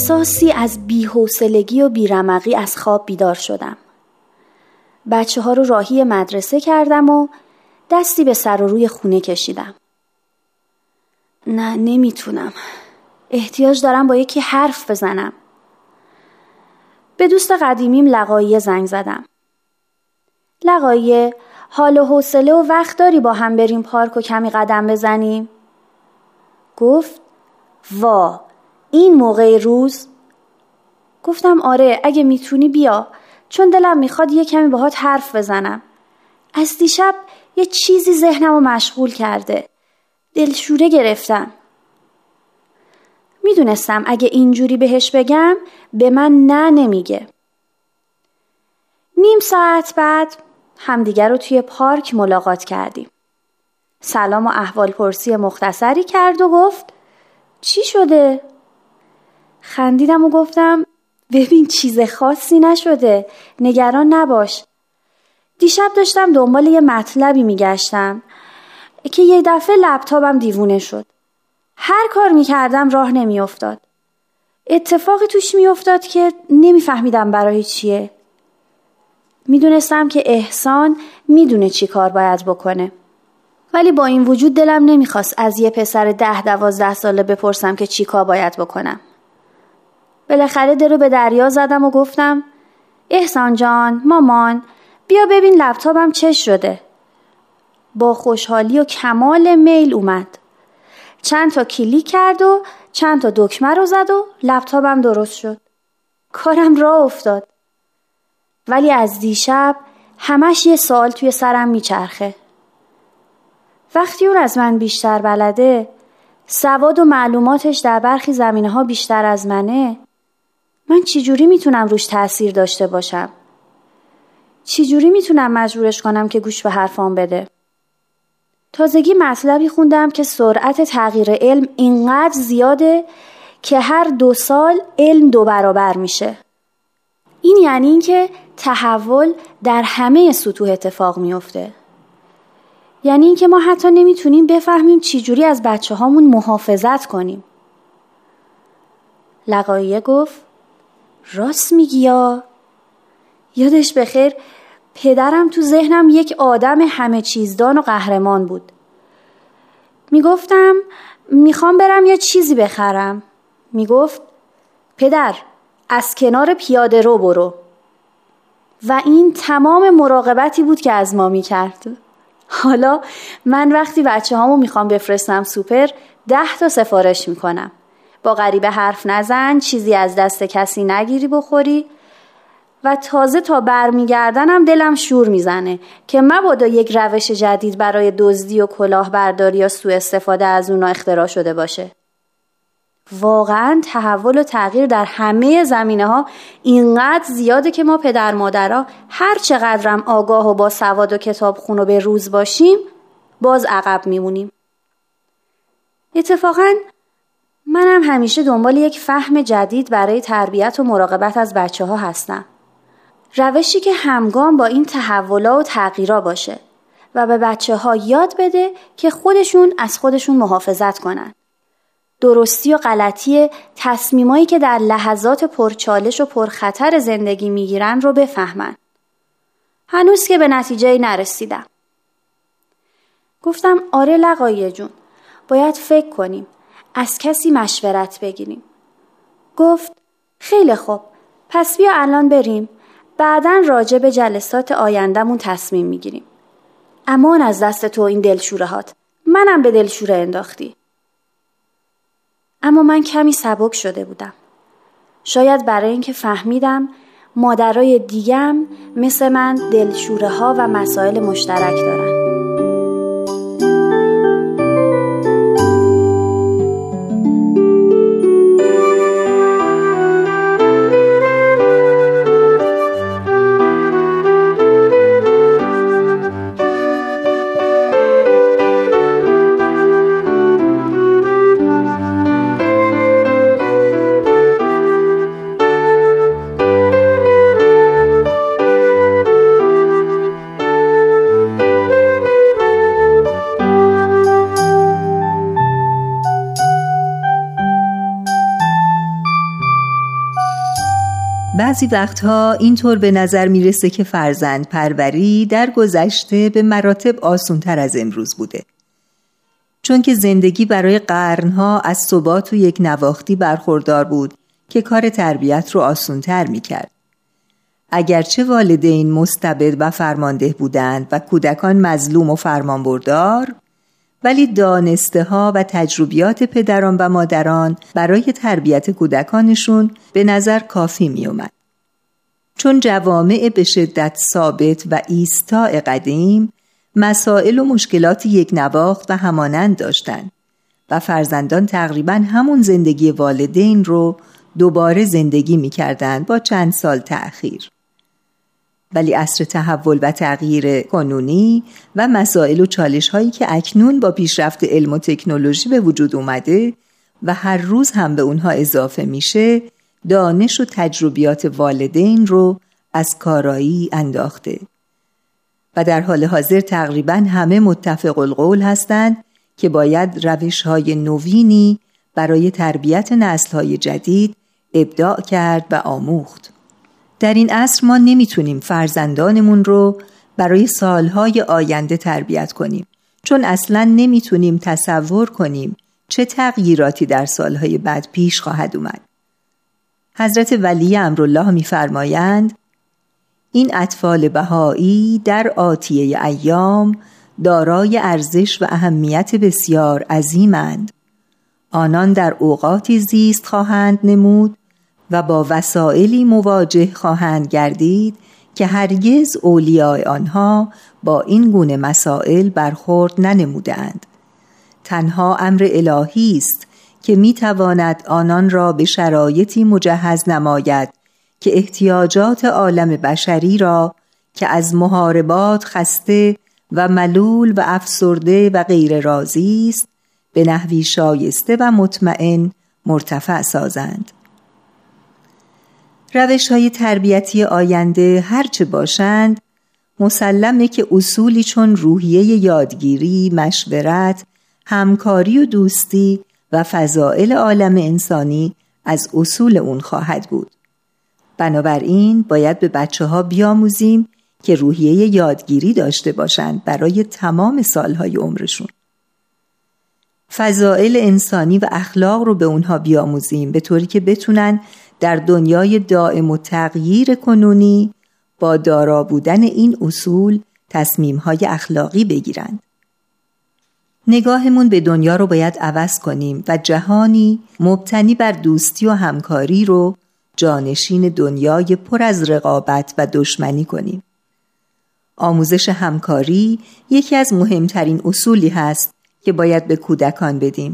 احساسی از بیحوصلگی و بیرمقی از خواب بیدار شدم. بچه ها رو راهی مدرسه کردم و دستی به سر و روی خونه کشیدم. نه نمی‌تونم. احتیاج دارم با یکی حرف بزنم. به دوست قدیمیم لقایه زنگ زدم. لقایه حال و حوصله و وقت داری با هم بریم پارک و کمی قدم بزنیم؟ گفت وا این موقع روز گفتم آره اگه می‌تونی بیا. چون دلم می‌خواد یه کمی باهات حرف بزنم. از دیشب یه چیزی ذهنم رو مشغول کرده. دلشوره گرفتم. می‌دونستم اگه اینجوری بهش بگم به من نه نمیگه. نیم ساعت بعد همدیگر رو توی پارک ملاقات کردیم. سلام و احوال پرسی مختصری کرد و گفت چی شده؟ خندیدم و گفتم ببین چیز خاصی نشده نگران نباش. دیشب داشتم دنبال یه مطلبی میگشتم که یه دفعه لپتاپم دیوونه شد. هر کار می‌کردم راه نمیافتاد. اتفاقی توش میافتاد که نمیفهمیدم برای چیه. می‌دونستم که احسان می‌دونه چی کار باید بکنه. ولی با این وجود دلم نمی‌خواست از یه پسر ده دوازده ساله بپرسم که چی کار باید بکنم. بالاخره درو به دریا زدم و گفتم احسان جان مامان بیا ببین لپتاپم چه شده. با خوشحالی و کمال میل اومد. چند تا کلیک کرد و چند تا دکمه رو زد و لپتاپم درست شد. کارم راه افتاد. ولی از دیشب همش یه سوال توی سرم میچرخه. وقتی اون از من بیشتر بلده سواد و معلوماتش در برخی زمینه ها بیشتر از منه من چجوری می‌تونم روش تاثیر داشته باشم؟ چجوری می‌تونم مجبورش کنم که گوش به حرفام بده؟ تازگی مطلبی خوندم که سرعت تغییر علم اینقدر زیاده که هر دو سال علم دو برابر میشه. این یعنی اینکه تحول در همه سطوح اتفاق میافته. یعنی اینکه ما حتی نمی‌تونیم بفهمیم چجوری از بچه هامون محافظت کنیم. لقایه گفت راست میگی یا؟ یادش بخیر پدرم تو ذهنم یک آدم همه چیزدان و قهرمان بود. می‌گفتم می‌خوام برم یه چیزی بخرم. می‌گفت پدر از کنار پیاده رو برو. و این تمام مراقبتی بود که از ما می‌کرد. حالا من وقتی بچه هامو می‌خوام بفرستم سوپر ده تا سفارش می‌کنم. با غریبه حرف نزن چیزی از دست کسی نگیری بخوری. و تازه تا برمیگردنم دلم شور می‌زنه که مبادا یک روش جدید برای دزدی و کلاهبرداری یا سوء استفاده از اونا اختراع شده باشه. واقعا تحول و تغییر در همه زمینه ها اینقدر زیاده که ما پدر مادرها هر چقدرم آگاه و با سواد و کتاب خون و به روز باشیم باز عقب میمونیم. اتفاقا منم همیشه دنبال یک فهم جدید برای تربیت و مراقبت از بچه ها هستم. روشی که همگام با این تحولا و تغییرا باشه و به بچه ها یاد بده که خودشون از خودشون محافظت کنن. درستی و غلطی تصمیمایی که در لحظات پرچالش و پرخطر زندگی می‌گیرن رو بفهمن. هنوز که به نتیجه نرسیدم. گفتم آره لقایه جون باید فکر کنیم از کسی مشورت بگیریم. گفت خیلی خوب پس بیا الان بریم بعدا راجع به جلسات آیندهمون تصمیم می‌گیریم. امان از دست تو این دلشوره هات. منم به دلشوره انداختی. اما من کمی سبک شده بودم. شاید برای اینکه فهمیدم مادرای دیگم مثل من دلشوره ها و مسائل مشترک دارن. بعضی وقتها اینطور به نظر می‌رسه که فرزند پروری در گذشته به مراتب آسونتر از امروز بوده. چون که زندگی برای قرنها از ثبات و یک نواختی برخوردار بود که کار تربیت رو آسونتر می‌کرد. اگرچه والدین مستبد و فرمانده بودند و کودکان مظلوم و فرمانبردار ولی دانسته ها و تجربیات پدران و مادران برای تربیت کودکانشون به نظر کافی می اومد. چون جوامع به شدت ثابت و ایستاع قدیم مسائل و مشکلات یک نواخت و همانند داشتند و فرزندان تقریبا همون زندگی والدین رو دوباره زندگی می با چند سال تأخیر. ولی عصر تحول و تغییر قانونی و مسائل و چالش هایی که اکنون با پیشرفت علم و تکنولوژی به وجود اومده و هر روز هم به اونها اضافه میشه دانش و تجربیات والدین رو از کارایی انداخته و در حال حاضر تقریبا همه متفق القول هستند که باید روش های نوینی برای تربیت نسل های جدید ابداع کرد و آموخت. در این عصر ما نمی‌تونیم فرزندانمون رو برای سالهای آینده تربیت کنیم چون اصلا نمی‌تونیم تصور کنیم چه تغییراتی در سالهای بعد پیش خواهد اومد. حضرت ولی امرالله میفرمایند این اطفال بهایی در آتیه ایام دارای ارزش و اهمیت بسیار عظیمند. آنان در اوقاتی زیست خواهند نمود و با وسائلی مواجه خواهند گردید که هرگز اولیای آنها با این گونه مسائل برخورد ننمودند تنها امر الهی است که می تواند آنان را به شرایطی مجهز نماید که احتیاجات عالم بشری را که از محاربات خسته و ملول و افسرده و غیر راضی است به نحوی شایسته و مطمئن مرتفع سازند. روش های تربیتی آینده هرچه باشند مسلمه که اصولی چون روحیه یادگیری، مشورت، همکاری و دوستی و فضائل عالم انسانی از اصول اون خواهد بود. بنابراین باید به بچه ها بیاموزیم که روحیه یادگیری داشته باشند برای تمام سالهای عمرشون. فضائل انسانی و اخلاق رو به اونها بیاموزیم به طوری که بتونن در دنیای دائم و تغییر کنونی با دارا بودن این اصول تصمیمهای اخلاقی بگیرند. نگاهمون به دنیا رو باید عوض کنیم و جهانی مبتنی بر دوستی و همکاری رو جانشین دنیای پر از رقابت و دشمنی کنیم. آموزش همکاری یکی از مهمترین اصولی هست که باید به کودکان بدیم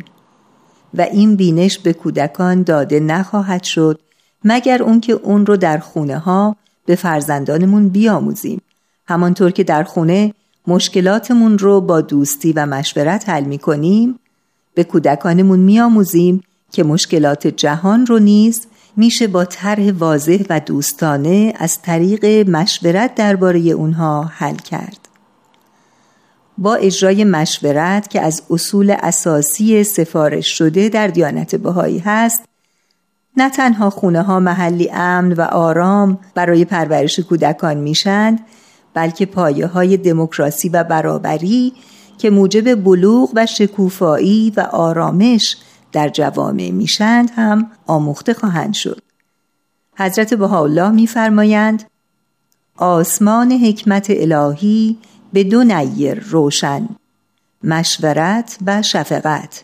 و این بینش به کودکان داده نخواهد شد مگر اون که اون رو در خونه ها به فرزندانمون بیاموزیم همانطور که در خونه مشکلاتمون رو با دوستی و مشورت حل می کنیم به کودکانمون میآموزیم که مشکلات جهان رو نیز میشه با طرح واضح و دوستانه از طریق مشورت درباره اونها حل کرد. با اجرای مشورت که از اصول اساسی سفارش شده در دیانت بهایی هست نه تنها خونه ها محلی امن و آرام برای پرورش کودکان میشند بلکه پایه های دموکراسی و برابری که موجب بلوغ و شکوفایی و آرامش در جوامع میشند هم آموخته خواهند شد. حضرت بهاءالله میفرمایند آسمان حکمت الهی به دو نیر روشن مشورت و شفقت.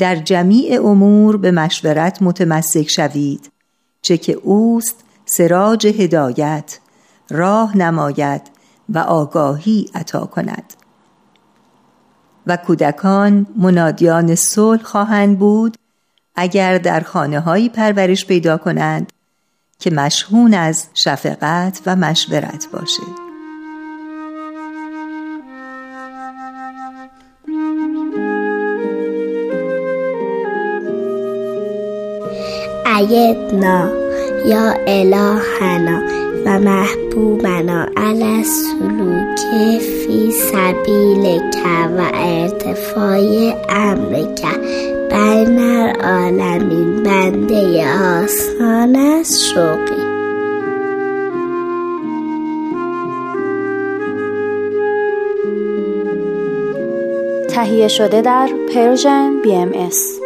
در جمیع امور به مشورت متمسک شوید چه که اوست سراج هدایت راه نماید و آگاهی عطا کند. و کودکان منادیان صلح خواهند بود اگر در خانه هایی پرورش پیدا کنند که مشهون از شفقت و مشورت باشد. ایدنا یا الهنا و محبوبنا على سلوک فی سبیل که و ارتفاع امر که بین العالمین بنده آسان است شوقی تهیه شده در پرژن بی ام ایس.